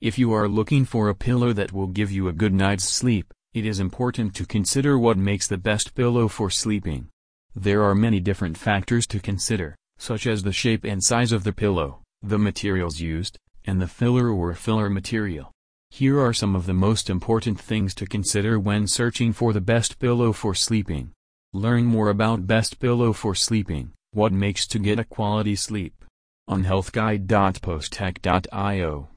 If you are looking for a pillow that will give you a good night's sleep, it is important to consider what makes the best pillow for sleeping. There are many different factors to consider, such as the shape and size of the pillow, the materials used, and the filler or filler material. Here are some of the most important things to consider when searching for the best pillow for sleeping. Learn more about best pillow for sleeping, what makes to get a quality sleep. On healthguide.postach.io